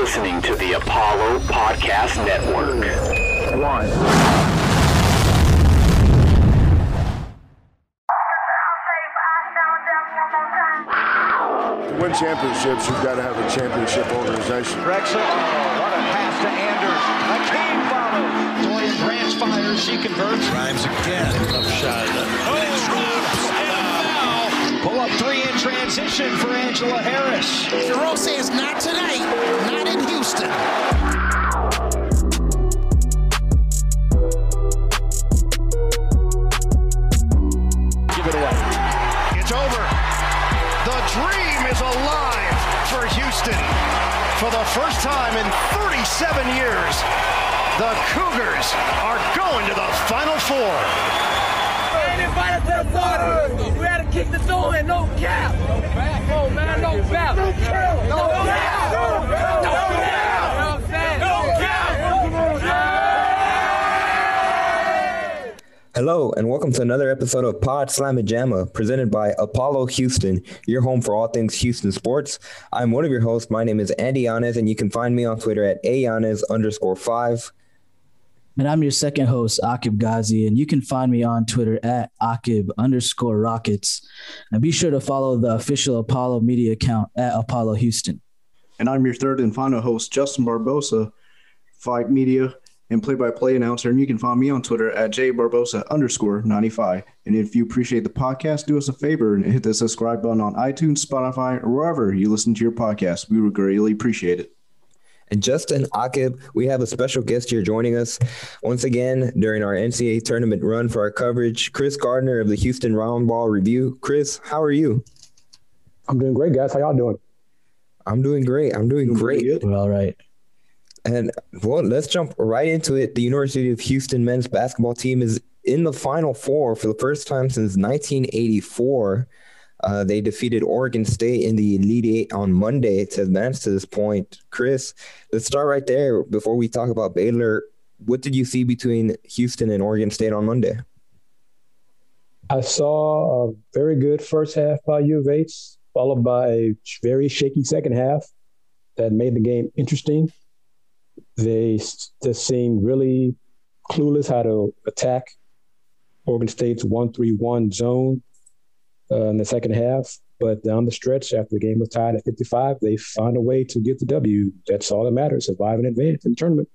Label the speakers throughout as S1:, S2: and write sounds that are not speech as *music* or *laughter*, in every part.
S1: listening to the Apollo Podcast Network.
S2: One.
S3: To win championships, you've got to have a championship organization.
S4: Drexel, oh, what a pass to Anders. Hakeem follows.
S5: Dorian Branch fires, she converts.
S6: Grimes again. Tough shot. Oh, it drops. And
S5: Pull up three in transition for Angela Harris.
S7: Jerome says not tonight, not in Houston.
S4: Give it away. It's over. The dream is alive for Houston. For the first time in 37 years, the Cougars are going to the Final Four.
S8: Ain't invited to the party. We had to kick the door in, no cap. No cap. Oh man, no cap. No cap. No cap. No cap. No cap. You know what I'm saying? No cap.
S9: Hello, and welcome to another episode of Pod Slamma Jamma, presented by Apollo Houston, your home for all things Houston sports. I'm one of your hosts. My name is Andy Yanez, and you can find me on Twitter at ayanez underscore five.
S10: And I'm your second host, Aqib Gazi, and you can find me on Twitter at Akib underscore Rockets. And be sure to follow the official Apollo media account at Apollo Houston.
S11: And I'm your third and final host, Justin Barbosa, Fight Media and play-by-play announcer. And you can find me on Twitter at jbarbosa underscore 95. And if you appreciate the podcast, do us a favor and hit the subscribe button on iTunes, Spotify, or wherever you listen to your podcast. We would greatly appreciate it.
S9: And Justin Aqib, we have a special guest here joining us once again during our NCAA tournament run for our coverage. Kris Gardner of the Houston Roundball Review. Kris, how are you?
S12: I'm doing great, guys. How y'all doing?
S9: I'm doing great. I'm doing, great.
S11: Good.
S10: We're all right.
S9: And well, let's jump right into it. The University of Houston men's basketball team is in the Final Four for the first time since 1984. Uh, they defeated Oregon State in the Elite Eight on Monday to advance to this point. Kris, let's start right there before we talk about Baylor. What did you see between Houston and Oregon State on Monday?
S12: I saw a very good first half by U of H, followed by a very shaky second half that made the game interesting. They just seemed really clueless how to attack Oregon State's 1 3 1 zone uh, in the second half. But down the stretch, after the game was tied at 55, they found a way to get the W. That's all that matters survive and advance in the tournament.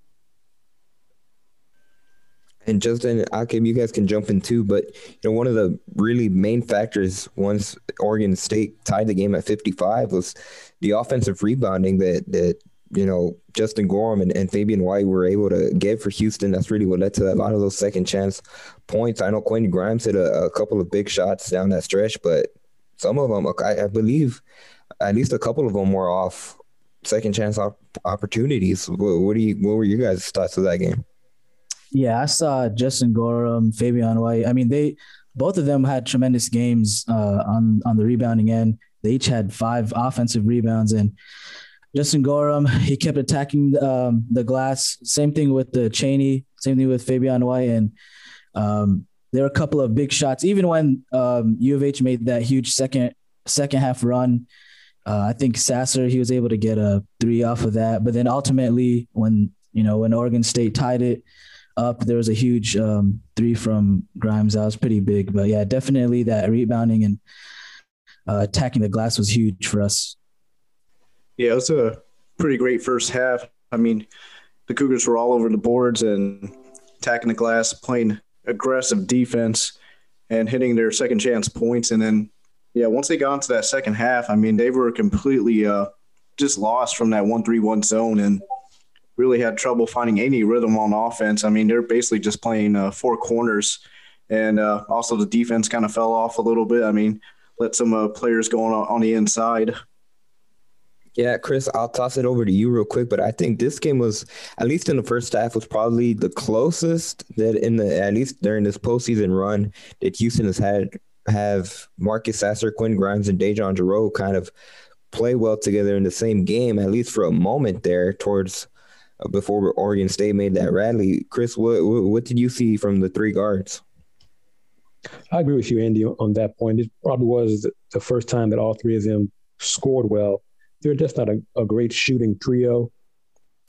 S9: And Justin, Aqib, you guys can jump in too. But you know, one of the really main factors once Oregon State tied the game at 55 was the offensive rebounding that that you know Justin Gorham and, and Fabian White were able to get for Houston. That's really what led to a lot of those second chance points. I know Quentin Grimes hit a, a couple of big shots down that stretch, but some of them, I, I believe, at least a couple of them were off second chance op- opportunities. What, what do you? What were your guys' thoughts of that game?
S10: Yeah, I saw Justin Gorham, Fabian White. I mean, they both of them had tremendous games uh, on on the rebounding end. They each had five offensive rebounds, and Justin Gorham *laughs* he kept attacking um, the glass. Same thing with the Cheney. Same thing with Fabian White, and um, there were a couple of big shots. Even when um, U of H made that huge second second half run, uh, I think Sasser he was able to get a three off of that. But then ultimately, when you know when Oregon State tied it up, there was a huge um, three from Grimes. That was pretty big. But yeah, definitely that rebounding and uh, attacking the glass was huge for us.
S11: Yeah, it was a pretty great first half. I mean, the Cougars were all over the boards and attacking the glass, playing aggressive defense and hitting their second chance points. And then, yeah, once they got into that second half, I mean, they were completely uh, just lost from that 1 3 1 zone and really had trouble finding any rhythm on offense. I mean, they're basically just playing uh, four corners. And uh, also the defense kind of fell off a little bit. I mean, let some uh, players go on, on the inside.
S9: Yeah, Kris, I'll toss it over to you real quick, but I think this game was, at least in the first half, was probably the closest that in the at least during this postseason run that Houston has had have Marcus Sasser, Quinn Grimes, and DeJon Jarreau kind of play well together in the same game, at least for a moment there towards uh, before Oregon State made that rally. Kris, what what did you see from the three guards?
S12: I agree with you, Andy, on that point. It probably was the first time that all three of them scored well. They're just not a, a great shooting trio.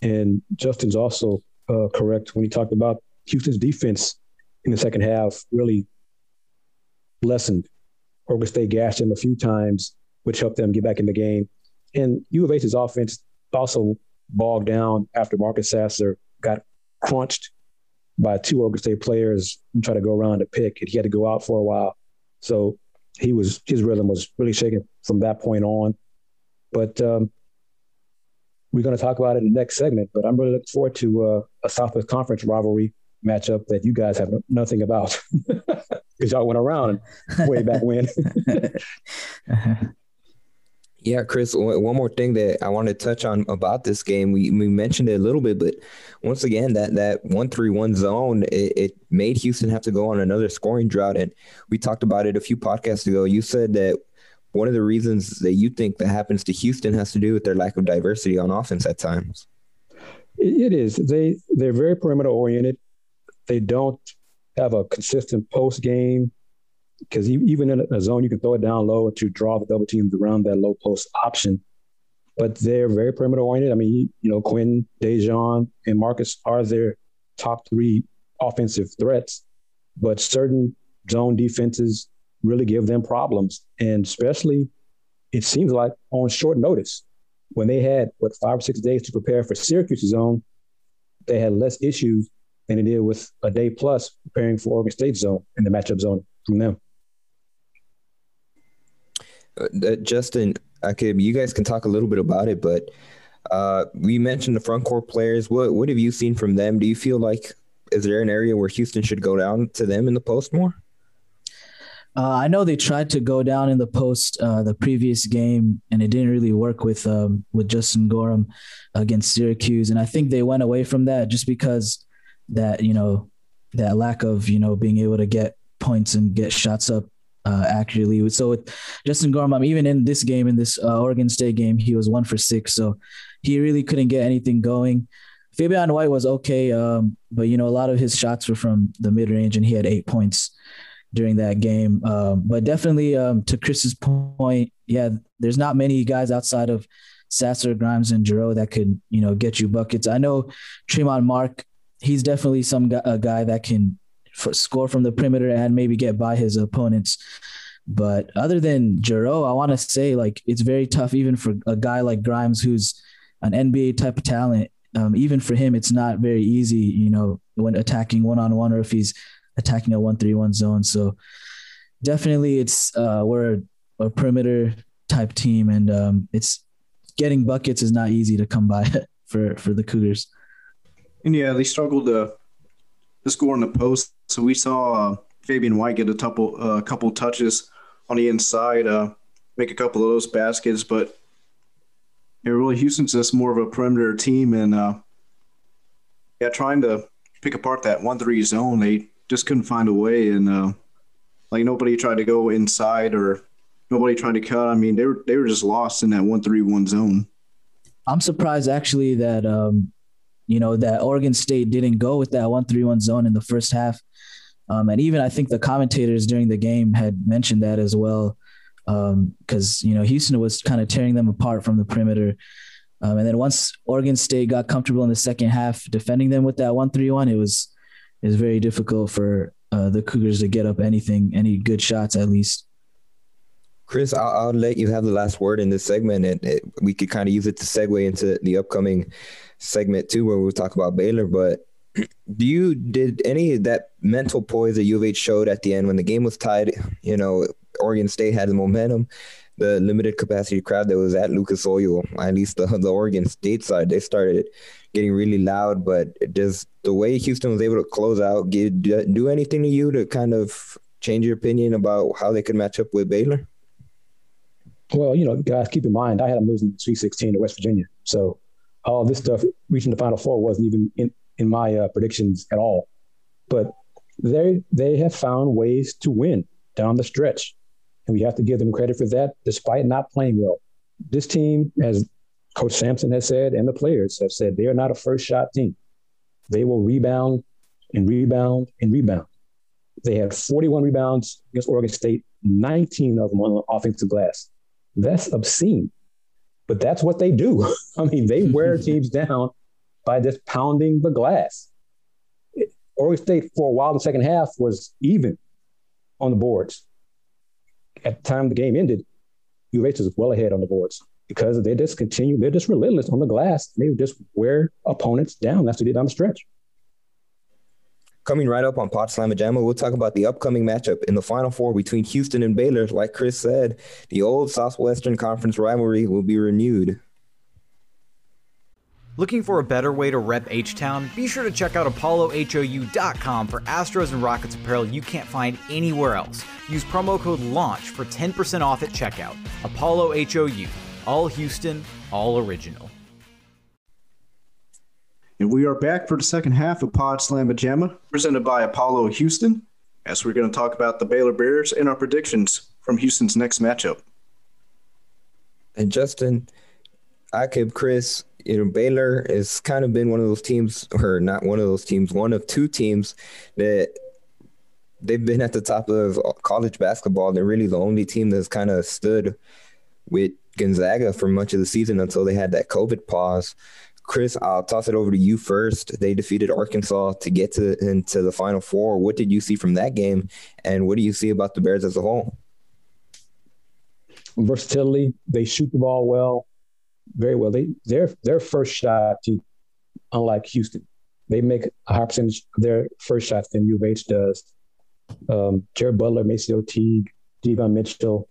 S12: And Justin's also uh, correct when he talked about Houston's defense in the second half really lessened. Oregon State gashed them a few times, which helped them get back in the game. And U of H's offense also bogged down after Marcus Sasser got crunched by two Oregon State players and tried to go around to pick. And he had to go out for a while. So he was his rhythm was really shaken from that point on. But um, we're going to talk about it in the next segment. But I'm really looking forward to uh, a Southwest Conference rivalry matchup that you guys have nothing about *laughs* because y'all went around way back when. *laughs*
S9: Yeah, Kris, one more thing that I want to touch on about this game. We, we mentioned it a little bit, but once again, that that one three one zone, it, it, made Houston have to go on another scoring drought. And we talked about it a few podcasts ago. You said that one of the reasons that you think that happens to Houston has to do with their lack of diversity on offense at times.
S12: It is. They they're very perimeter oriented. They don't have a consistent post game because even in a zone, you can throw it down low to draw the double teams around that low post option. But they're very perimeter oriented. I mean, you know, Quinn, DeJon, and Marcus are their top three offensive threats, but certain zone defenses really give them problems. And especially, it seems like on short notice, when they had, what, five or six days to prepare for Syracuse's zone, they had less issues than they did with a day plus preparing for Oregon State zone in the matchup zone from them.
S9: Uh, Justin, okay, you guys can talk a little bit about it, but uh, we mentioned the front court players. What what have you seen from them? Do you feel like is there an area where Houston should go down to them in the post more?
S10: Uh, I know they tried to go down in the post uh, the previous game, and it didn't really work with um, with Justin Gorham against Syracuse, and I think they went away from that just because that you know that lack of you know being able to get points and get shots up uh, accurately. So with Justin Gorham, even in this game, in this uh, Oregon State game, he was one for six. So he really couldn't get anything going. Fabian White was okay, um, but you know a lot of his shots were from the mid range, and he had eight points during that game. Um, but definitely, um, to Kris's point, yeah, there's not many guys outside of Sasser, Grimes, and Jarreau that could you know get you buckets. I know Tramon Mark, he's definitely some guy, a guy that can score from the perimeter and maybe get by his opponents. But other than Jarreau, I want to say like it's very tough even for a guy like Grimes who's an NBA type of talent. Um, even for him, it's not very easy, you know, when attacking one on one or if he's attacking a one three one zone. So definitely, it's uh, we're a perimeter type team, and um, it's getting buckets is not easy to come by *laughs* for for the Cougars.
S11: And yeah, they struggled to to score in the post. So we saw uh, Fabian White get a couple uh, couple touches on the inside, uh, make a couple of those baskets. But yeah, really, Houston's just more of a perimeter team, and uh, yeah, trying to pick apart that one three zone, they just couldn't find a way, and uh, like nobody tried to go inside or nobody tried to cut. I mean, they were they were just lost in that one three one zone.
S10: I'm surprised actually that um, you know that Oregon State didn't go with that one three one zone in the first half. Um, and even I think the commentators during the game had mentioned that as well, because um, you know Houston was kind of tearing them apart from the perimeter. Um, and then once Oregon State got comfortable in the second half defending them with that one three one, it was it was very difficult for uh, the Cougars to get up anything, any good shots at least.
S9: Kris, I'll, I'll, let you have the last word in this segment, and it, we could kind of use it to segue into the upcoming segment too, where we'll talk about Baylor. But do you did any of that mental poise that U of H showed at the end when the game was tied? You know, Oregon State had the momentum. The limited capacity crowd that was at Lucas Oil, at least the the Oregon State side, they started getting really loud. But does the way Houston was able to close out give, do anything to you to kind of change your opinion about how they could match up with Baylor?
S12: Well, you know, guys, keep in mind, I had them losing Sweet 16 to West Virginia. So all this stuff reaching the Final Four wasn't even in, in my uh, predictions at all. But they they have found ways to win down the stretch, and we have to give them credit for that, despite not playing well. This team, as Coach Sampson has said, and the players have said, they are not a first shot team. They will rebound and rebound and rebound. They had 41 rebounds against Oregon State, 19 of them on the offensive glass. That's obscene. But that's what they do. *laughs* I mean, they wear *laughs* teams down by just pounding the glass. Oregon State for a while in the second half was even on the boards. At the time the game ended, of was well ahead on the boards because they just continue, they're just relentless on the glass. They just wear opponents down. That's what they did on the stretch.
S9: Coming right up on Pod Slam Jamma, we'll talk about the upcoming matchup in the Final Four between Houston and Baylor. Like Kris said, the old Southwestern Conference rivalry will be renewed.
S13: Looking for a better way to rep H Town? Be sure to check out ApolloHOU.com for Astros and Rockets apparel you can't find anywhere else. Use promo code LAUNCH for 10% off at checkout. Apollo HOU, all Houston, all original.
S11: And we are back for the second half of Pod Slam Jamma, presented by Apollo Houston, as we're going to talk about the Baylor Bears and our predictions from Houston's next matchup.
S9: And Justin, Aqib, Kris, you know, Baylor has kind of been one of those teams, or not one of those teams, one of two teams that they've been at the top of college basketball. They're really the only team that's kind of stood with Gonzaga for much of the season until they had that COVID pause. Kris, I'll toss it over to you first. They defeated Arkansas to get to into the Final Four. What did you see from that game, and what do you see about the Bears as a whole?
S12: Versatility. They shoot the ball well very well. They their their first shot, unlike Houston, they make a higher percentage of their first shots than U of H does. Um, Jared Butler, MaCio Teague, Davion Mitchell,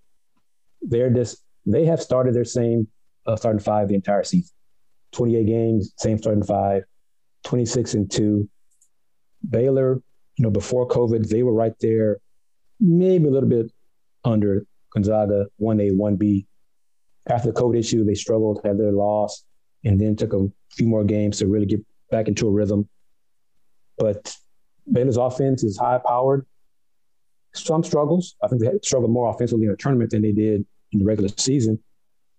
S12: they're just they have started their same uh, starting five the entire season. 28 games, same starting five, 26 and two. Baylor, you know, before COVID, they were right there, maybe a little bit under Gonzaga, 1A, 1B after the COVID issue, they struggled, had their loss, and then took a few more games to really get back into a rhythm. But Baylor's offense is high powered. Some struggles. I think they struggled more offensively in the tournament than they did in the regular season.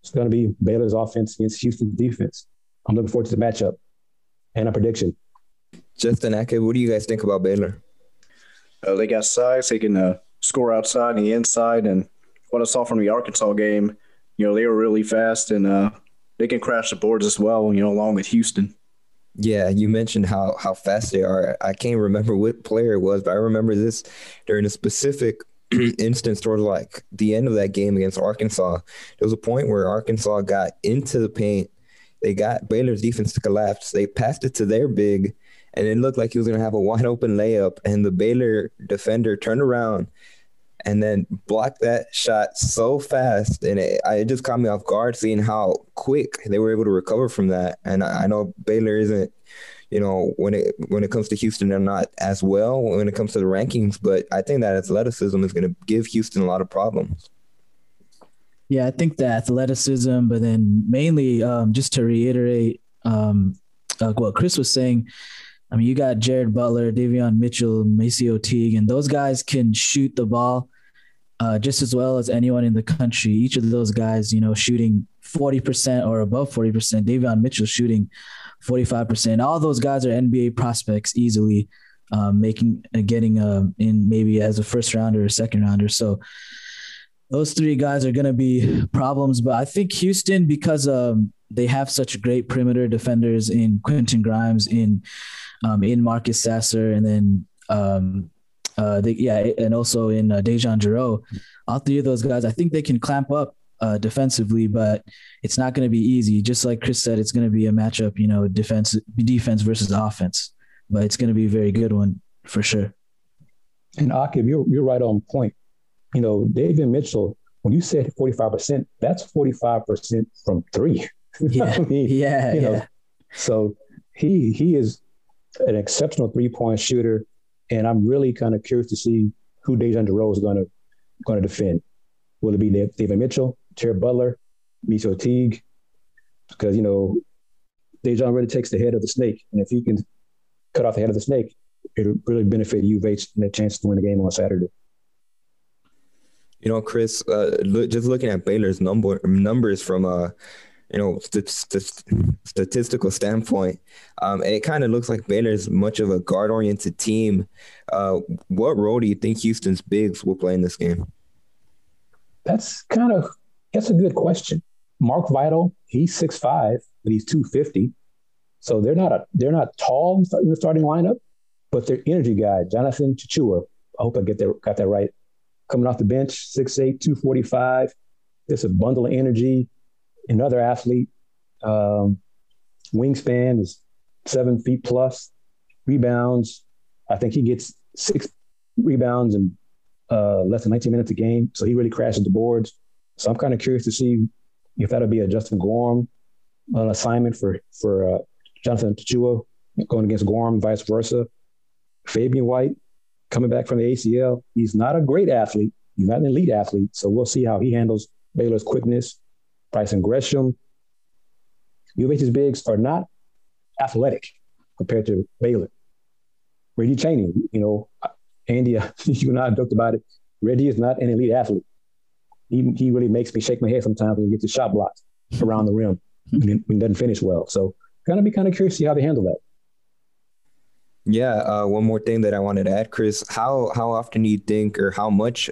S12: It's going to be Baylor's offense against Houston's defense. I'm looking forward to the matchup and a prediction.
S9: Justin Aqib, what do you guys think about Baylor?
S11: Uh, they got size. They can uh, score outside and the inside. And what I saw from the Arkansas game, you know, they were really fast and uh, they can crash the boards as well, you know, along with Houston.
S9: Yeah, you mentioned how how fast they are. I can't remember what player it was, but I remember this during a specific *clears throat* instance towards like the end of that game against Arkansas. There was a point where Arkansas got into the paint. They got Baylor's defense to collapse. They passed it to their big, and it looked like he was going to have a wide open layup. And the Baylor defender turned around and then blocked that shot so fast, and it, it just caught me off guard seeing how quick they were able to recover from that. And I, I know Baylor isn't, you know, when it when it comes to Houston, they're not as well when it comes to the rankings, but I think that athleticism is going to give Houston a lot of problems.
S10: Yeah, I think the athleticism, but then mainly um, just to reiterate um, uh, what Kris was saying, I mean, you got Jared Butler, Davion Mitchell, MaCio Teague, and those guys can shoot the ball uh, just as well as anyone in the country. Each of those guys, you know, shooting 40% or above 40%. Davion Mitchell shooting 45%. All those guys are NBA prospects easily, um, making uh, getting uh, in maybe as a first rounder or second rounder. So those three guys are going to be problems. But I think Houston, because um, they have such great perimeter defenders in Quentin Grimes, in um, in Marcus Sasser, and then um, uh, they, yeah, and also in uh, DeJon Jarreau. All three of those guys, I think they can clamp up uh, defensively, but it's not going to be easy. Just like Kris said, it's going to be a matchup, you know, defense defense versus offense, but it's going to be a very good one for sure.
S12: And Aqib, you're you're right on point. You know, Davion Mitchell, when you said 45%, that's 45% from three. *laughs*
S10: Yeah, I mean, yeah, you know, yeah.
S12: So he he is an exceptional three point shooter, and I'm really kind of curious to see who DeJon Jarreau is going to going to defend. Will it be Davion Mitchell, Jared Butler, MaCio Teague? Because you know, DeJon really takes the head of the snake, and if he can cut off the head of the snake, it'll really benefit U of H and their chance to win the game on Saturday.
S9: You know, Kris, uh, just looking at Baylor's number numbers from uh, you know, st- st- statistical standpoint, um, it kind of looks like Baylor's much of a guard-oriented team. Uh, what role do you think Houston's bigs will play in this game?
S12: That's kind of that's a good question. Mark Vital, he's six five, but he's two fifty, So they're not a they're not tall in the starting lineup, but their energy guy, Jonathan Tchatchoua. I hope I get that got that right. Coming off the bench, 6'8", 245. Just a bundle of energy. Another athlete. Um, wingspan is seven feet plus. Rebounds, I think he gets six rebounds in uh, less than 19 minutes a game. So he really crashes the boards. So I'm kind of curious to see if that'll be a Justin Gorm an assignment for for uh, Jonathan Tchatchoua going against Gorham, vice versa. Fabian White coming back from the ACL. He's not a great athlete. He's not an elite athlete. So we'll see how he handles Baylor's quickness. Brison Gresham. U of H's bigs are not athletic compared to Baylor. Reggie Cheney, you know, Andy, *laughs* you and I joked about it. Reggie is not an elite athlete. He, he really makes me shake my head sometimes when he gets his shot blocked around the rim when he doesn't finish well. So, gonna be kind of curious to see how they handle that.
S9: Yeah, uh, one more thing that I wanted to add, Kris. How how often do you think, or how much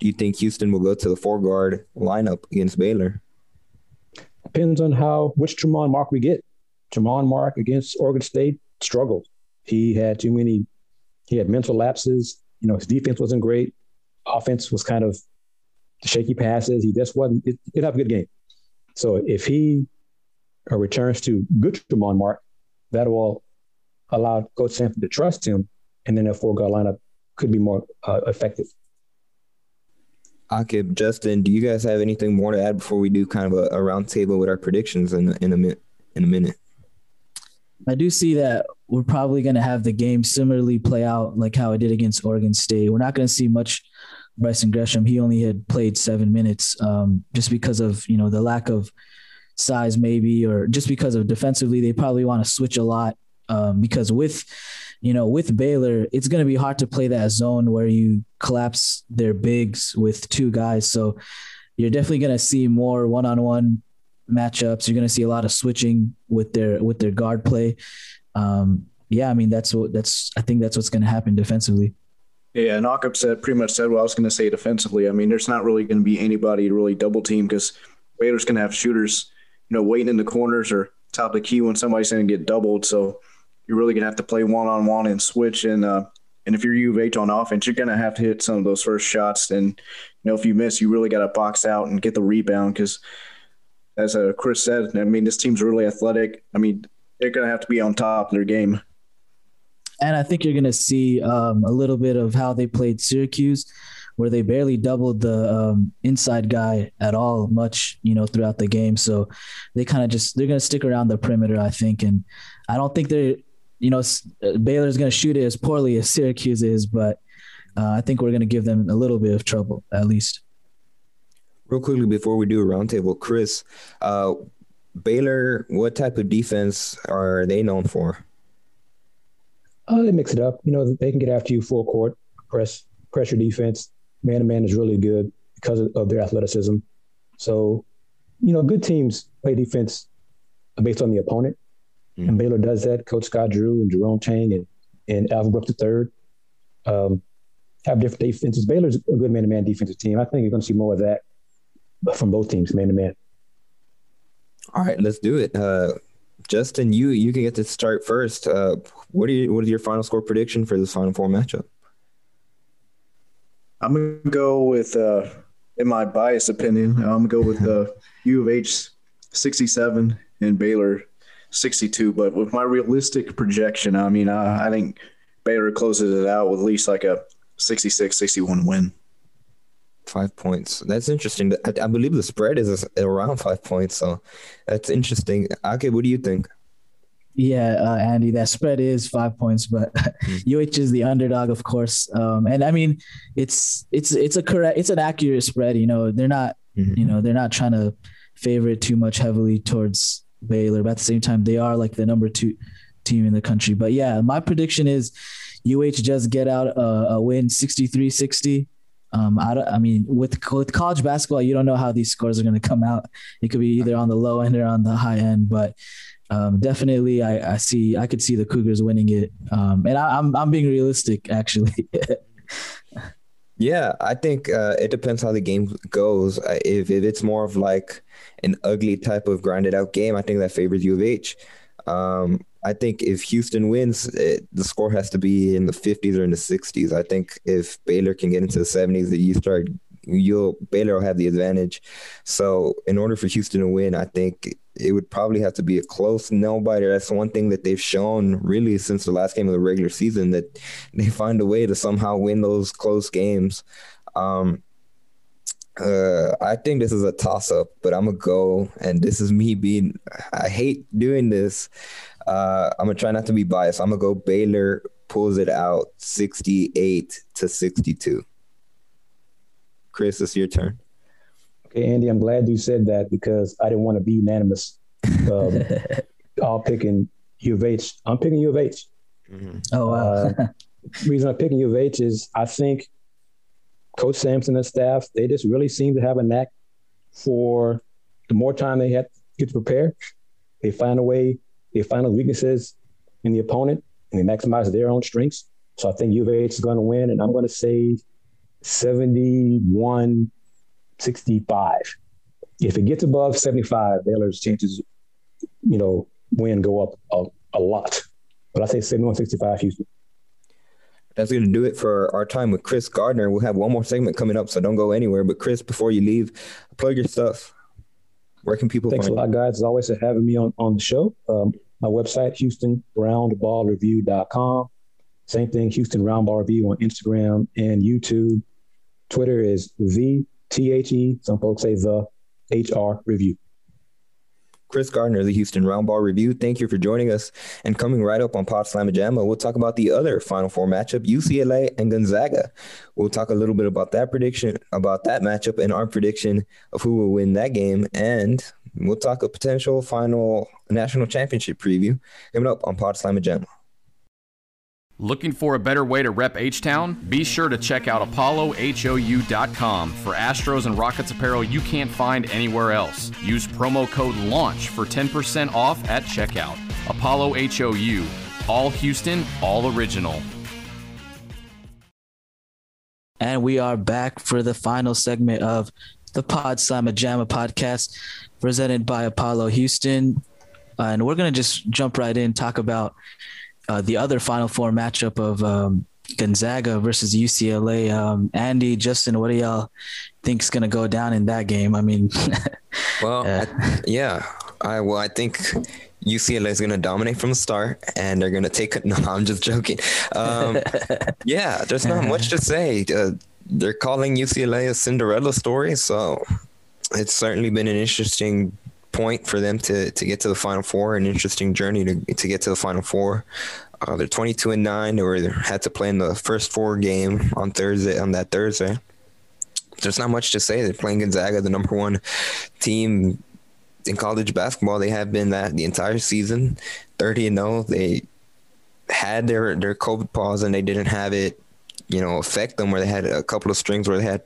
S9: do you think Houston will go to the four guard lineup against Baylor?
S12: Depends on how which Tramon Mark we get. Tramon Mark against Oregon State struggled. He had too many. He had mental lapses. You know, his defense wasn't great. Offense was kind of shaky passes. He just wasn't. It, didn't have a good game. So if he uh, returns to good Tramon Mark, that will allow Coach Sampson to trust him, and then that four guard lineup could be more uh, effective.
S9: Aqib, Justin, do you guys have anything more to add before we do kind of a, a roundtable with our predictions in in a minute? In a minute,
S10: I do see that we're probably going to have the game similarly play out like how it did against Oregon State. We're not going to see much Brison Gresham. He only had played seven minutes, um, just because of you know the lack of size, maybe, or just because of defensively they probably want to switch a lot um, because with you know with Baylor it's going to be hard to play that zone where you collapse their bigs with two guys. So you're definitely going to see more one-on-one matchups. You're going to see a lot of switching with their with their guard play. Um, yeah, I mean that's what that's I think that's what's going to happen defensively.
S11: Yeah, Knockup said pretty much said what I was going to say defensively. I mean, there's not really going to be anybody to really double team because Baylor's going to have shooters, you know, waiting in the corners or top of the key when somebody's going to get doubled. So you're really gonna have to play one on one and switch. And uh, and if you're U of H on offense, you're gonna have to hit some of those first shots. And you know, if you miss, you really got to box out and get the rebound because, as uh, Kris said, I mean, this team's really athletic. I mean, they're gonna have to be on top of their game.
S10: And I think you're gonna see um, a little bit of how they played Syracuse where they barely doubled the um, inside guy at all much you know throughout the game so they kind of just they're going to stick around the perimeter i think and i don't think they're you know, uh, Baylor's going to shoot it as poorly as Syracuse is, but uh, I think we're going to give them a little bit of trouble at least.
S9: Real quickly before we do a roundtable, Kris, uh, Baylor, what type of defense are they known for?
S12: Uh, they mix it up. You know, they can get after you full court, press, pressure defense. Man to man is really good because of, of their athleticism. So, you know, good teams play defense based on the opponent. Mm-hmm. And Baylor does that. Coach Scott Drew and Jerome Tang and, and Alvin Brooks III um, have different defenses. Baylor's a good man-to-man defensive team. I think you're going to see more of that from both teams, man-to-man.
S9: All right, let's do it. Uh, Justin, you you can get to start first. Uh, what are you, what is your final score prediction for this Final Four matchup?
S11: I'm gonna go with, uh, in my biased opinion, I'm gonna go with uh, *laughs* U of H 67 and Baylor 62. But with my realistic projection, I mean, I, I think Baylor closes it out with at least like a 66 61 win.
S9: Five points. That's interesting. I, I, believe the spread is around five points. So that's interesting. Okay, what do you think?
S10: Yeah, uh, Andy, that spread is five points, but. *laughs* UH is the underdog, of course. Um, and I mean, it's it's it's a correct, it's an accurate spread. You know, they're not, mm-hmm. you know, they're not trying to favor it too much heavily towards Baylor, but at the same time, they are like the number two team in the country. But yeah, my prediction is UH just get out a, a win 63 60. Um, I, I mean, with with college basketball, you don't know how these scores are going to come out. It could be either on the low end or on the high end, but um, definitely, I, I see I could see the Cougars winning it, um, and I, I'm, I'm being realistic actually. *laughs*
S9: yeah, I think uh, it depends how the game goes. If if it's more of like an ugly type of grinded out game, I think that favors U of H. Um, I think if Houston wins, it, the score has to be in the 50s or in the 60s. I think if Baylor can get into the 70s, that you start, you'll Baylor will have the advantage. So in order for Houston to win, I think it would probably have to be a close nail biter. That's one thing that they've shown really since the last game of the regular season that they find a way to somehow win those close games. Um, uh, I think this is a toss up, but I'm gonna go, and this is me being. I hate doing this. Uh, I'm gonna try not to be biased. I'm gonna go Baylor pulls it out 68 to 62. Kris, it's your turn.
S12: Okay, Andy, I'm glad you said that because I didn't want to be unanimous. Um, *laughs* all picking U of H. I'm picking U of H.
S10: Mm-hmm. Oh, wow. uh, *laughs*
S12: reason I'm picking U of H is I think Coach Sampson and staff, they just really seem to have a knack for the more time they have to prepare, they find a way, they find the weaknesses in the opponent and they maximize their own strengths. So I think U of H is going to win, and I'm going to say 71 65. If it gets above 75, Baylor's chances, you know, win go up a, a lot. But I say 71 65 Houston.
S9: That's going to do it for our time with Kris Gardner. We'll have one more segment coming up, so don't go anywhere. But Kris, before you leave, plug your stuff. Where can people
S12: Thanks a lot, guys, as always, for having me on, on the show. Um, my website, HoustonRoundBallReview.com. Same thing, Houston Roundball Review on Instagram and YouTube. Twitter is the T H E. Some folks say the HR Review.
S9: Kris Gardner, the Houston Roundball Review. Thank you for joining us. And coming right up on Pod Slam Jamma, we'll talk about the other Final Four matchup, UCLA and Gonzaga. We'll talk a little bit about that prediction, about that matchup, and our prediction of who will win that game. And we'll talk a potential final national championship preview coming up on Pod Slam Jamma.
S14: Looking for a better way to rep H Town? Be sure to check out ApolloHOU.com for Astros and Rockets apparel you can't find anywhere else. Use promo code LAUNCH for 10% off at checkout. Apollo HOU, all Houston, all original.
S10: And we are back for the final segment of the Pod Slamma Jamma podcast presented by Apollo Houston. Uh, and we're going to just jump right in, talk about uh, the other Final Four matchup of um, Gonzaga versus UCLA. Um, Andy, Justin, what do y'all think is going to go down in that game? I mean, *laughs*
S9: well, uh, I, yeah, I well, I think UCLA is going to dominate from the start, and they're going to take. *laughs* No, I'm just joking. Um, *laughs* yeah, there's not much to say. Uh, they're calling UCLA a Cinderella story, so it's certainly been an interesting point for them to to get to the Final Four. An interesting journey to to get to the Final Four. Uh, they're 22 and nine. They were had to play in the first four game on Thursday on that Thursday. There's not much to say. They're playing Gonzaga, the number one team in college basketball. They have been that the entire season. 30 and 0. They had their their COVID pause and they didn't have it you know, affect them where they had a couple of strings where they had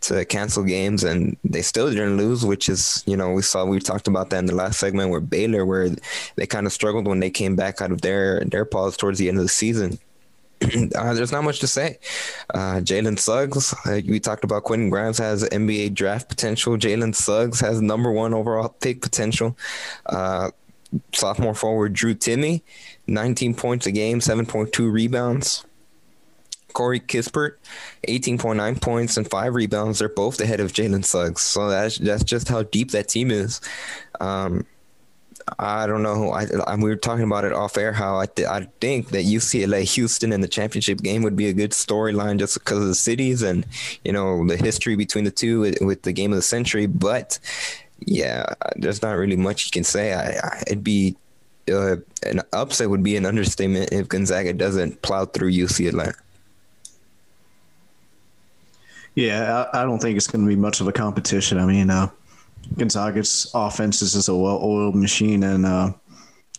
S9: to cancel games and they still didn't lose, which is, you know, we saw, we talked about that in the last segment where Baylor, where they kind of struggled when they came back out of their, their pause towards the end of the season. *clears throat* uh, there's not much to say. Uh, Jalen Suggs, we talked about Quentin Grimes has NBA draft potential. Jalen Suggs has number one overall pick potential. Uh, sophomore forward Drew Timme, 19 points a game, 7.2 rebounds. Corey Kispert, 18.9 points and five rebounds. They're both ahead of Jalen Suggs. So that's that's just how deep that team is. Um, I don't know. I, I, we were talking about it off air. How I, th- I think that UCLA Houston in the championship game would be a good storyline just because of the cities and you know the history between the two with, with the game of the century. But yeah, there's not really much you can say. I, it'd be uh, an upset would be an understatement if Gonzaga doesn't plow through UCLA.
S11: Yeah, I, I don't think it's going to be much of a competition. I mean, uh, Gonzaga's offense is just a well-oiled machine, and uh,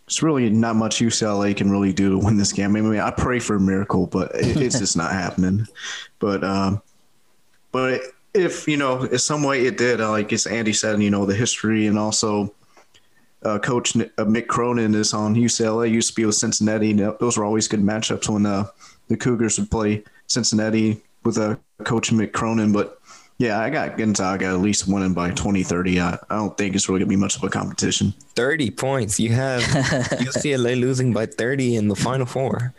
S11: it's really not much UCLA can really do to win this game. I mean, I pray for a miracle, but it, it's just not *laughs* happening. But um, but if you know, in some way it did, uh, like as Andy said, you know, the history and also. Uh, Coach uh, Mick Cronin is on UCLA. Used to be with Cincinnati. Those were always good matchups when uh, the Cougars would play Cincinnati with a uh, Coach Mick Cronin. But Yeah, I got Gonzaga at least winning by 20, 30. I, I don't think it's really going to be much of a competition.
S9: 30 points. You have *laughs* UCLA losing by 30 in the final four.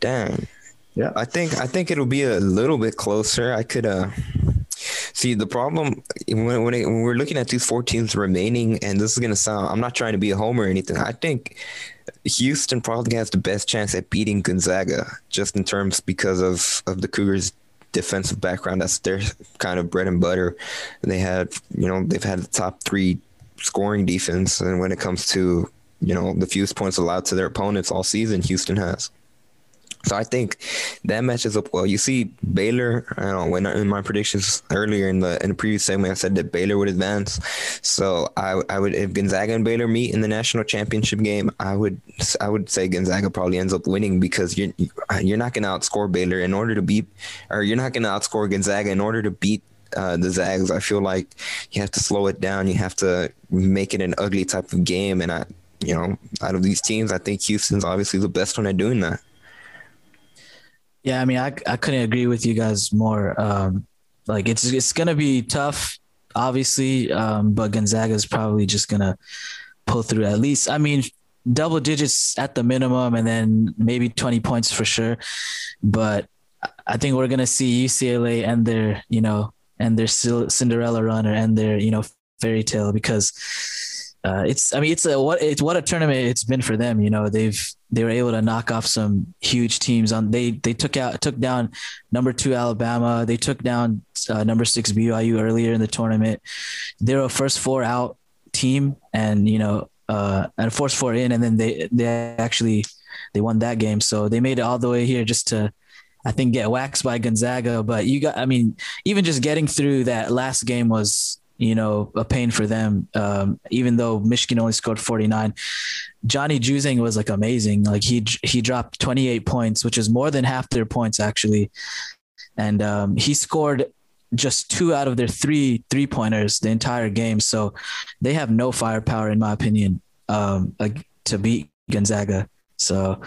S9: Damn.
S11: Yeah.
S9: I think I think it'll be a little bit closer. I could uh see the problem when when, it, when we're looking at these four teams remaining, and this is gonna sound. I'm not trying to be a homer or anything. I think Houston probably has the best chance at beating Gonzaga, just in terms because of of the Cougars defensive background. That's their kind of bread and butter. They had, you know, they've had the top three scoring defense, and when it comes to, you know, the fewest points allowed to their opponents all season, Houston has. So I think that matches up well. You see Baylor. Know when in my predictions earlier in the in the previous segment, I said that Baylor would advance. So I I would if Gonzaga and Baylor meet in the national championship game, I would I would say Gonzaga probably ends up winning because you're you're not going to outscore Baylor in order to beat, or you're not going to outscore Gonzaga in order to beat uh, the Zags. I feel like you have to slow it down. You have to make it an ugly type of game. And I, you know, out of these teams, I think Houston's obviously the best one at doing that.
S10: Yeah, I mean, I I couldn't agree with you guys more. Um, like it's it's gonna be tough, obviously, um, but Gonzaga is probably just gonna pull through at least. I mean, double digits at the minimum, and then maybe twenty points for sure. But I think we're gonna see UCLA and their you know and their Cinderella run or and their you know fairy tale because uh, it's I mean it's a what it's what a tournament it's been for them. You know they've they were able to knock off some huge teams. On they they took out took down number two Alabama. They took down uh, number six BYU earlier in the tournament. They were a first four out team, and you know uh, and force four in, and then they they actually they won that game. So they made it all the way here just to I think get waxed by Gonzaga. But you got I mean even just getting through that last game was you know, a pain for them. Um, even though Michigan only scored 49, Johnny Juzang was like amazing. Like he he dropped 28 points, which is more than half their points actually, and um, he scored just two out of their three three pointers the entire game. So they have no firepower, in my opinion, um, to beat Gonzaga. So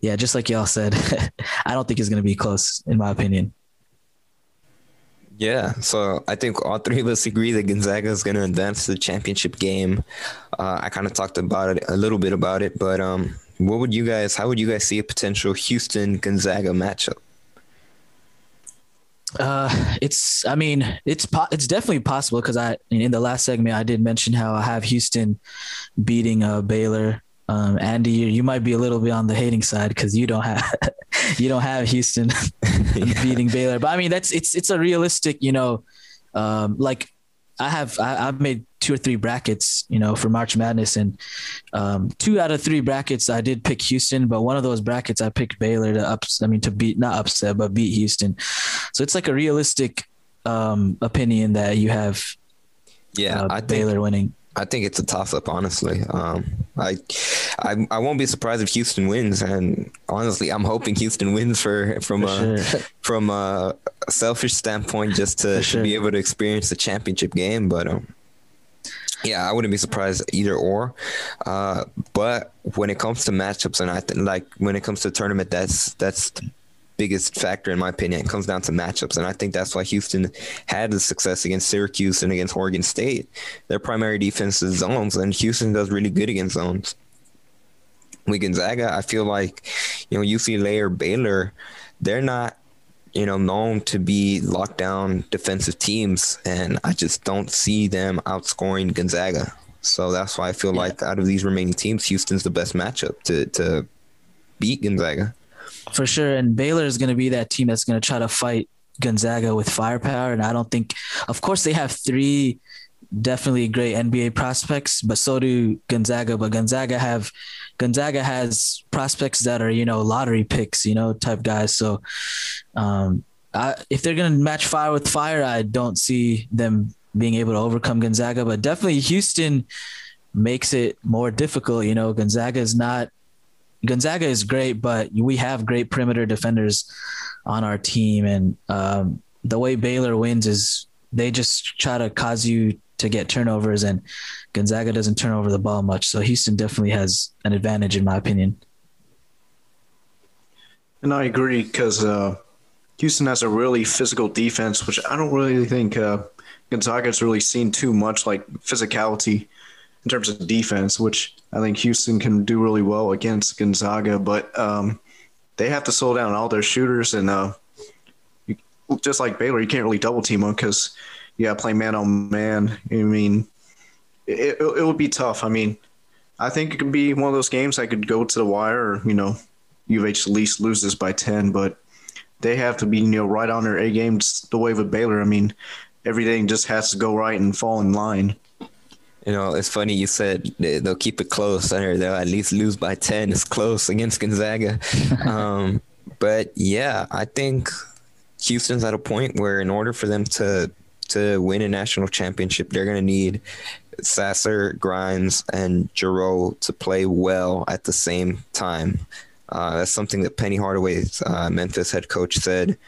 S10: yeah, just like y'all said, *laughs* I don't think it's going to be close, in my opinion.
S9: Yeah, so I think all three of us agree that Gonzaga is going to advance to the championship game. Uh, I kind of talked about it a little bit about it, but um, what would you guys? How would you guys see a potential Houston Gonzaga matchup?
S10: Uh, it's. I mean, it's po- it's definitely possible because I in the last segment I did mention how I have Houston beating uh, Baylor. Um, Andy, you, you might be a little bit on the hating side because you don't have *laughs* you don't have Houston *laughs* *laughs* beating Baylor. But I mean, that's it's it's a realistic, you know, um, like I have I, have made two or three brackets, you know, for March Madness, and um, two out of three brackets I did pick Houston, but one of those brackets I picked Baylor to up. I mean, to beat not upset, but beat Houston. So it's like a realistic um, opinion that you have.
S9: Yeah,
S10: uh,
S9: I
S10: Baylor
S9: think,
S10: winning.
S9: I think it's a toss up, honestly. Um, I, I, I won't be surprised if Houston wins, and honestly, I'm hoping Houston wins for from
S10: For
S9: a
S10: sure. *laughs*
S9: from a selfish standpoint, just to,
S10: sure.
S9: be able to experience the championship game. But um, yeah, I wouldn't be surprised either or. Uh, but when it comes to matchups, and I think like when it comes to tournament, that's that's biggest factor in my opinion. It comes down to matchups, and I think that's why Houston had the success against Syracuse and against Oregon State. Their primary defense is zones, and Houston does really good against zones. With Gonzaga, I feel like you know UCLA or Baylor, they're not you know known to be lockdown defensive teams, and I just don't see them outscoring Gonzaga. So that's why I feel like out of these remaining teams, Houston's the best matchup to to beat Gonzaga.
S10: For sure. And Baylor is going to be that team that's going to try to fight Gonzaga with firepower. And I don't think, of course, they have three definitely great NBA prospects, but so do Gonzaga. But Gonzaga have Gonzaga has prospects that are you know lottery picks, you know type guys. So um, I, if they're going to match fire with fire, I don't see them being able to overcome Gonzaga. But definitely Houston makes it more difficult. You know, Gonzaga is not Gonzaga is great, but we have great perimeter defenders on our team, and um, the way Baylor wins is they just try to cause you to get turnovers, and Gonzaga doesn't turn over the ball much. So Houston definitely has an advantage, in my opinion.
S11: And I agree because uh, Houston has a really physical defense, which I don't really think uh, Gonzaga's really seen too much like physicality in terms of defense, which I think Houston can do really well against Gonzaga. But um, they have to slow down all their shooters, and uh, you, just like Baylor, you can't really double team them because you got to play man on man. I mean, it, it, it would be tough. I mean, I think it could be one of those games I could go to the wire, or you know, UH at least loses by ten, but they have to be you know right on their A game, just the way with Baylor. I mean, everything just has to go right and fall in line.
S9: You know, it's funny you said they'll keep it close, or they'll at least lose by ten. It's close against Gonzaga, *laughs* um, but yeah, I think Houston's at a point where in order for them to to win a national championship, they're going to need Sasser, Grimes, and Jarreau to play well at the same time. Uh, that's something that Penny Hardaway, uh, Memphis head coach, said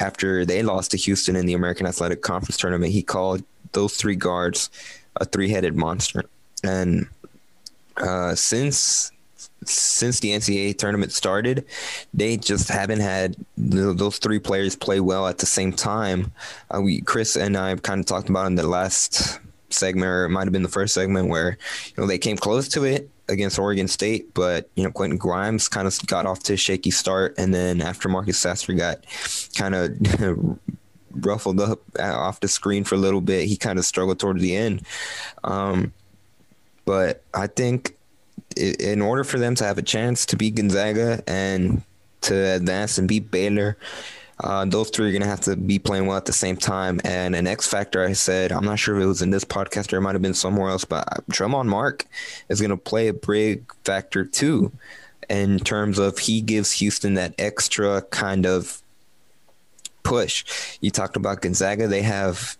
S9: after they lost to Houston in the American Athletic Conference tournament. He called those three guards a three-headed monster, and uh, since since the NCAA tournament started, they just haven't had those three players play well at the same time. Uh, we Kris and I kind of talked about in the last segment, or it might have been the first segment, where you know they came close to it against Oregon State, but you know Quentin Grimes kind of got off to a shaky start, and then after Marcus Sasser got kind of *laughs* ruffled up off the screen for a little bit, he kind of struggled towards the end. Um, but I think in order for them to have a chance to beat Gonzaga and to advance and beat Baylor, uh, those three are going to have to be playing well at the same time. And an X factor, I said, I'm not sure if it was in this podcast or it might have been somewhere else, but Tramon Mark is going to play a big factor too, in terms of he gives Houston that extra kind of push. You talked about Gonzaga; they have,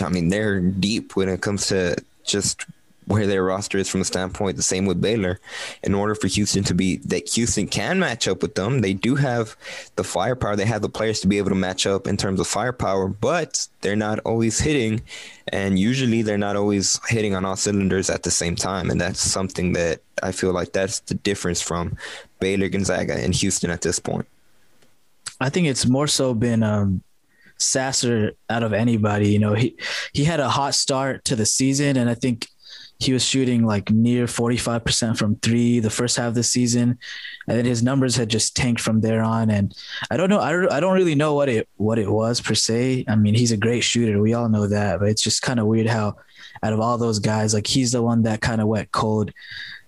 S9: I mean, they're deep when it comes to just where their roster is from the standpoint. The same with Baylor. In order for Houston to be that Houston can match up with them, they do have the firepower. They have the players to be able to match up in terms of firepower, but they're not always hitting, and usually they're not always hitting on all cylinders at the same time. And that's something that I feel like that's the difference from Baylor, Gonzaga, and Houston at this point.
S10: I think it's more so been um, Sasser out of anybody. You know, he he had a hot start to the season, and I think he was shooting like near 45% from three the first half of the season and then his numbers had just tanked from there on and i don't know i I don't really know what it what it was per se i mean he's a great shooter we all know that but it's just kind of weird how out of all those guys like he's the one that kind of went cold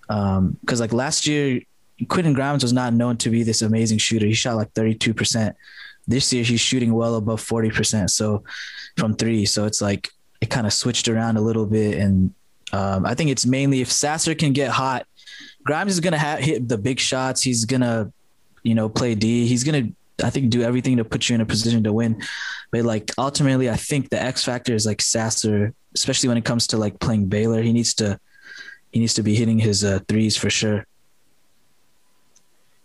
S10: um because like last year quentin grimes was not known to be this amazing shooter he shot like 32% this year he's shooting well above 40% so from three so it's like it kind of switched around a little bit and um, I think it's mainly if Sasser can get hot, Grimes is gonna have, hit the big shots. He's gonna, you know, play D. He's gonna, I think, do everything to put you in a position to win. But like ultimately, I think the X factor is like Sasser, especially when it comes to like playing Baylor. He needs to, he needs to be hitting his uh, threes for sure.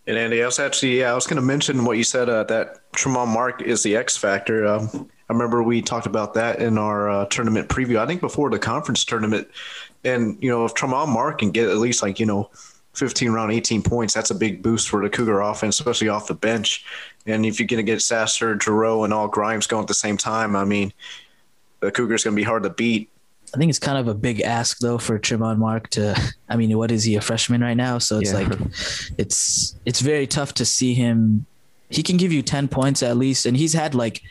S11: And Andy, I was actually, yeah, I was going to mention what you said uh, that Tramon Mark is the X factor. Um, I remember we talked about that in our uh, tournament preview. I think before the conference tournament, and you know if Tramon Mark can get at least like you know 15 round 18 points, that's a big boost for the Cougar offense, especially off the bench. And if you're going to get Sasser, Jarreau, and all Grimes going at the same time, I mean, the Cougars going to be hard to beat.
S10: I think it's kind of a big ask though for Tramon Mark to. I mean, what is he a freshman right now? So it's yeah. like, it's it's very tough to see him. He can give you ten points at least, and he's had like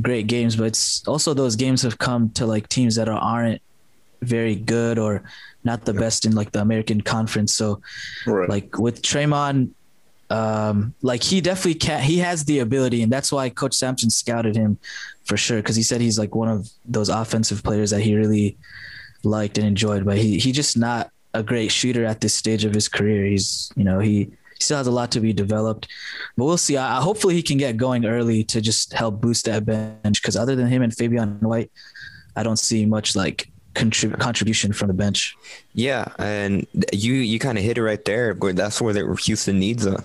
S10: great games, but it's also those games have come to like teams that are, aren't very good or not the yeah. best in like the American Conference. So, right. like with Tramon, um, like he definitely can. He has the ability, and that's why Coach Sampson scouted him for sure because he said he's like one of those offensive players that he really liked and enjoyed. But he he just not a great shooter at this stage of his career. He's you know he still has a lot to be developed, but we'll see. I, hopefully he can get going early to just help boost that bench. Because other than him and Fabian White, I don't see much like contrib- contribution from the bench.
S9: Yeah, and you you kind of hit it right there. That's where the Houston needs him,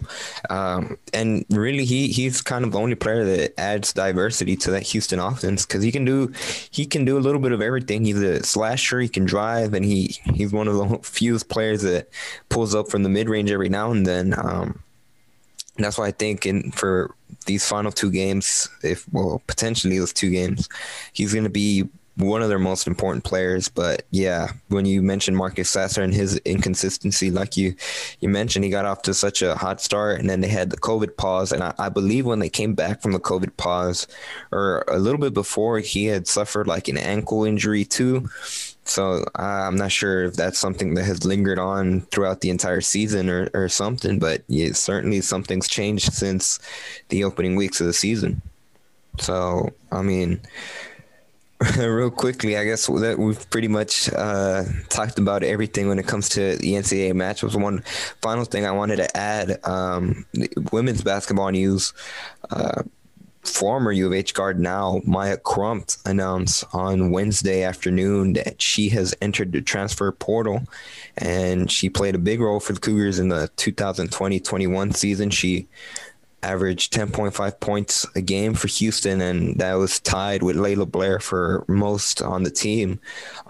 S9: um, and really he he's kind of the only player that adds diversity to that Houston offense because he can do he can do a little bit of everything. He's a slasher, he can drive, and he he's one of the *laughs* few players that pulls up from the mid range every now and then. Um, that's why I think in for these final two games, if well potentially those two games, he's going to be one of their most important players. But yeah, when you mentioned Marcus Sasser and his inconsistency, like you you mentioned, he got off to such a hot start, and then they had the COVID pause, and I, I believe when they came back from the COVID pause, or a little bit before, he had suffered like an ankle injury too. So I'm not sure if that's something that has lingered on throughout the entire season or, or something, but yeah, certainly something's changed since the opening weeks of the season. So, I mean, *laughs* real quickly, I guess that we've pretty much uh, talked about everything when it comes to the NCAA matchups. One final thing I wanted to add um, women's basketball news. Uh, former U of H guard now, Maya Crump, announced on Wednesday afternoon that she has entered the transfer portal and she played a big role for the Cougars in the 2020 21 season. She averaged 10.5 points a game for Houston, and that was tied with Laila Blair for most on the team.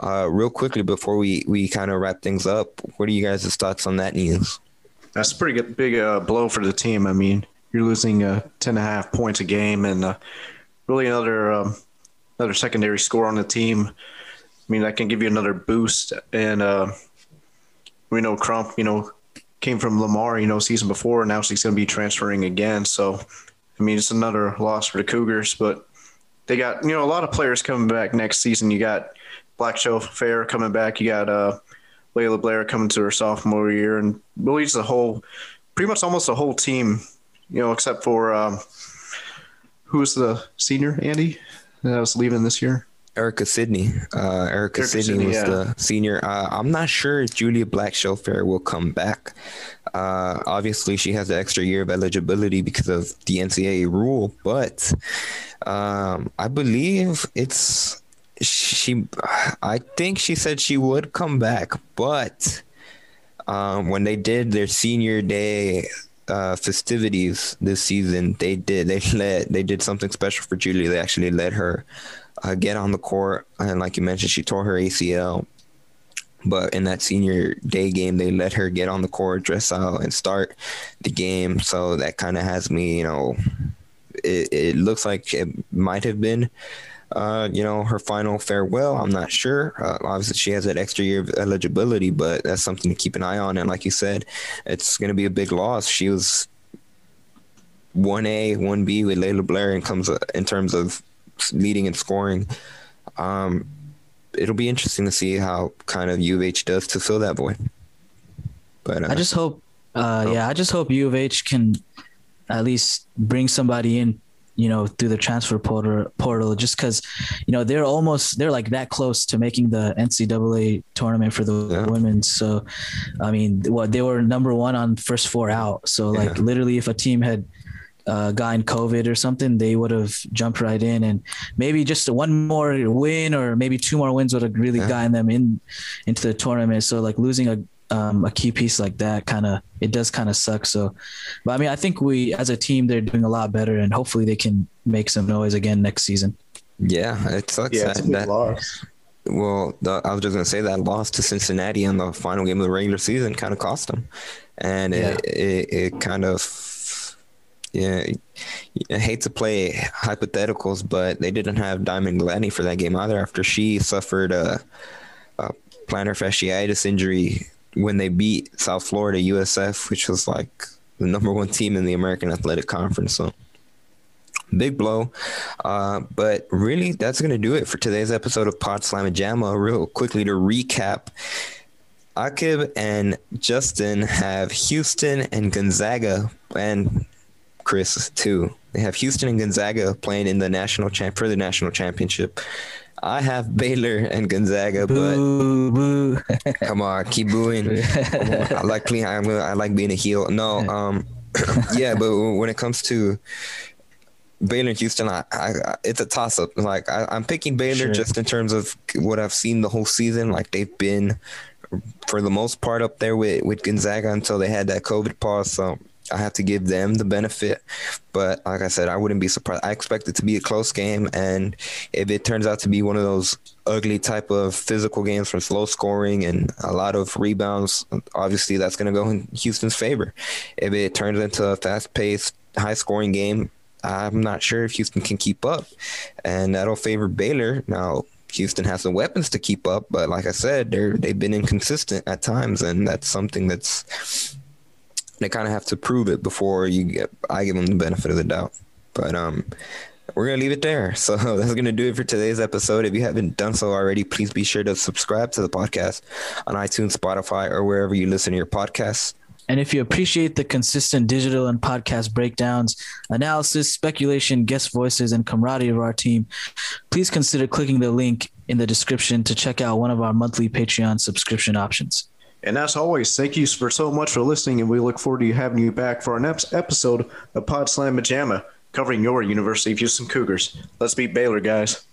S9: Uh, real quickly, before we, we kind of wrap things up, what are you guys' thoughts on that news?
S11: That's a pretty good, big uh, blow for the team. I mean, you're losing uh, 10 and a half points a game and uh, really another um, another secondary score on the team. I mean, that can give you another boost. And uh, we know Crump, you know, came from Lamar, you know, season before. Now she's going to be transferring again. So, I mean, it's another loss for the Cougars, but they got, you know, a lot of players coming back next season. You got Blackshell-Fair coming back. You got uh, Laila Blair coming to her sophomore year. And really, it's the whole, pretty much almost the whole team you know, except for um, who's the senior, Andy, that was leaving this year?
S9: Erica Sidney. Uh, Erica, Erica Sidney, Sidney was yeah. the senior. Uh, I'm not sure if Julia Black Fair will come back. Uh, obviously, she has the extra year of eligibility because of the NCAA rule, but um, I believe it's she. I think she said she would come back, but um, when they did their senior day uh, festivities this season, they did they *laughs* let they did something special for Julia. They actually let her uh, get on the court, and like you mentioned, she tore her ACL. But in that senior day game, they let her get on the court, dress out, and start the game. So that kind of has me, you know, it, it looks like it might have been uh, you know, her final farewell. I'm not sure. Uh, obviously, she has that extra year of eligibility, but that's something to keep an eye on. And like you said, it's going to be a big loss. She was one A, one B with Laila Blair, and comes in terms of leading and scoring. Um, it'll be interesting to see how kind of U of H does to fill that void.
S10: But uh, I just hope, uh, oh. yeah, I just hope U of H can at least bring somebody in you know, through the transfer portal, portal just because, you know, they're almost they're like that close to making the NCAA tournament for the yeah. women. So, I mean, what they were number one on first four out. So, like, yeah. literally, if a team had uh, gotten COVID or something, they would have jumped right in, and maybe just one more win or maybe two more wins would have really yeah. gotten them in into the tournament. So, like, losing a um, a key piece like that kind of it does kind of suck. So, but I mean, I think we as a team they're doing a lot better, and hopefully they can make some noise again next season.
S9: Yeah, it sucks. Yeah, that, that loss. Well, the, I was just gonna say that loss to Cincinnati in the final game of the regular season kind of cost them, and yeah. it, it, it kind of yeah, I hate to play hypotheticals, but they didn't have Diamond Gladney for that game either after she suffered a, a plantar fasciitis injury when they beat South Florida USF, which was like the number one team in the American Athletic Conference. So big blow. Uh, but really, that's going to do it for today's episode of Pawd Slama Jama. Real quickly to recap. Aqib and Justin have Houston and Gonzaga and Kris too. They have Houston and Gonzaga playing in the national champ for the national championship. I have Baylor and Gonzaga, boo, but boo. *laughs* come on, keep booing. *laughs* I like clean. I'm, I like being a heel. No, um, *coughs* yeah, but when it comes to Baylor and Houston, I, I, it's a toss up. Like I, am picking Baylor sure. just in terms of what I've seen the whole season. Like they've been, for the most part, up there with with Gonzaga until they had that COVID pause. So I have to give them the benefit. But like I said, I wouldn't be surprised. I expect it to be a close game, and if it turns out to be one of those ugly type of physical games from slow scoring and a lot of rebounds, obviously that's going to go in Houston's favor. If it turns into a fast paced, high scoring game, I'm not sure if Houston can keep up, and that'll favor Baylor. Now, Houston has the weapons to keep up, but like I said, they're they've been inconsistent at times, and that's something that's they kind of have to prove it before you get. I give them the benefit of the doubt, but um, we're gonna leave it there. *laughs* So that's gonna do it for today's episode. If you haven't done so already, please be sure to subscribe to the podcast on iTunes, Spotify, or wherever you listen to your podcasts.
S10: And if you appreciate the consistent digital and podcast breakdowns, analysis, speculation, guest voices, and camaraderie of our team, please consider clicking the link in the description to check out one of our monthly Patreon subscription options.
S11: And as always, thank you for so much for listening, and we look forward to having you back for our next episode of Pawd Slama Jama, covering your University of Houston Cougars. Let's beat Baylor, guys.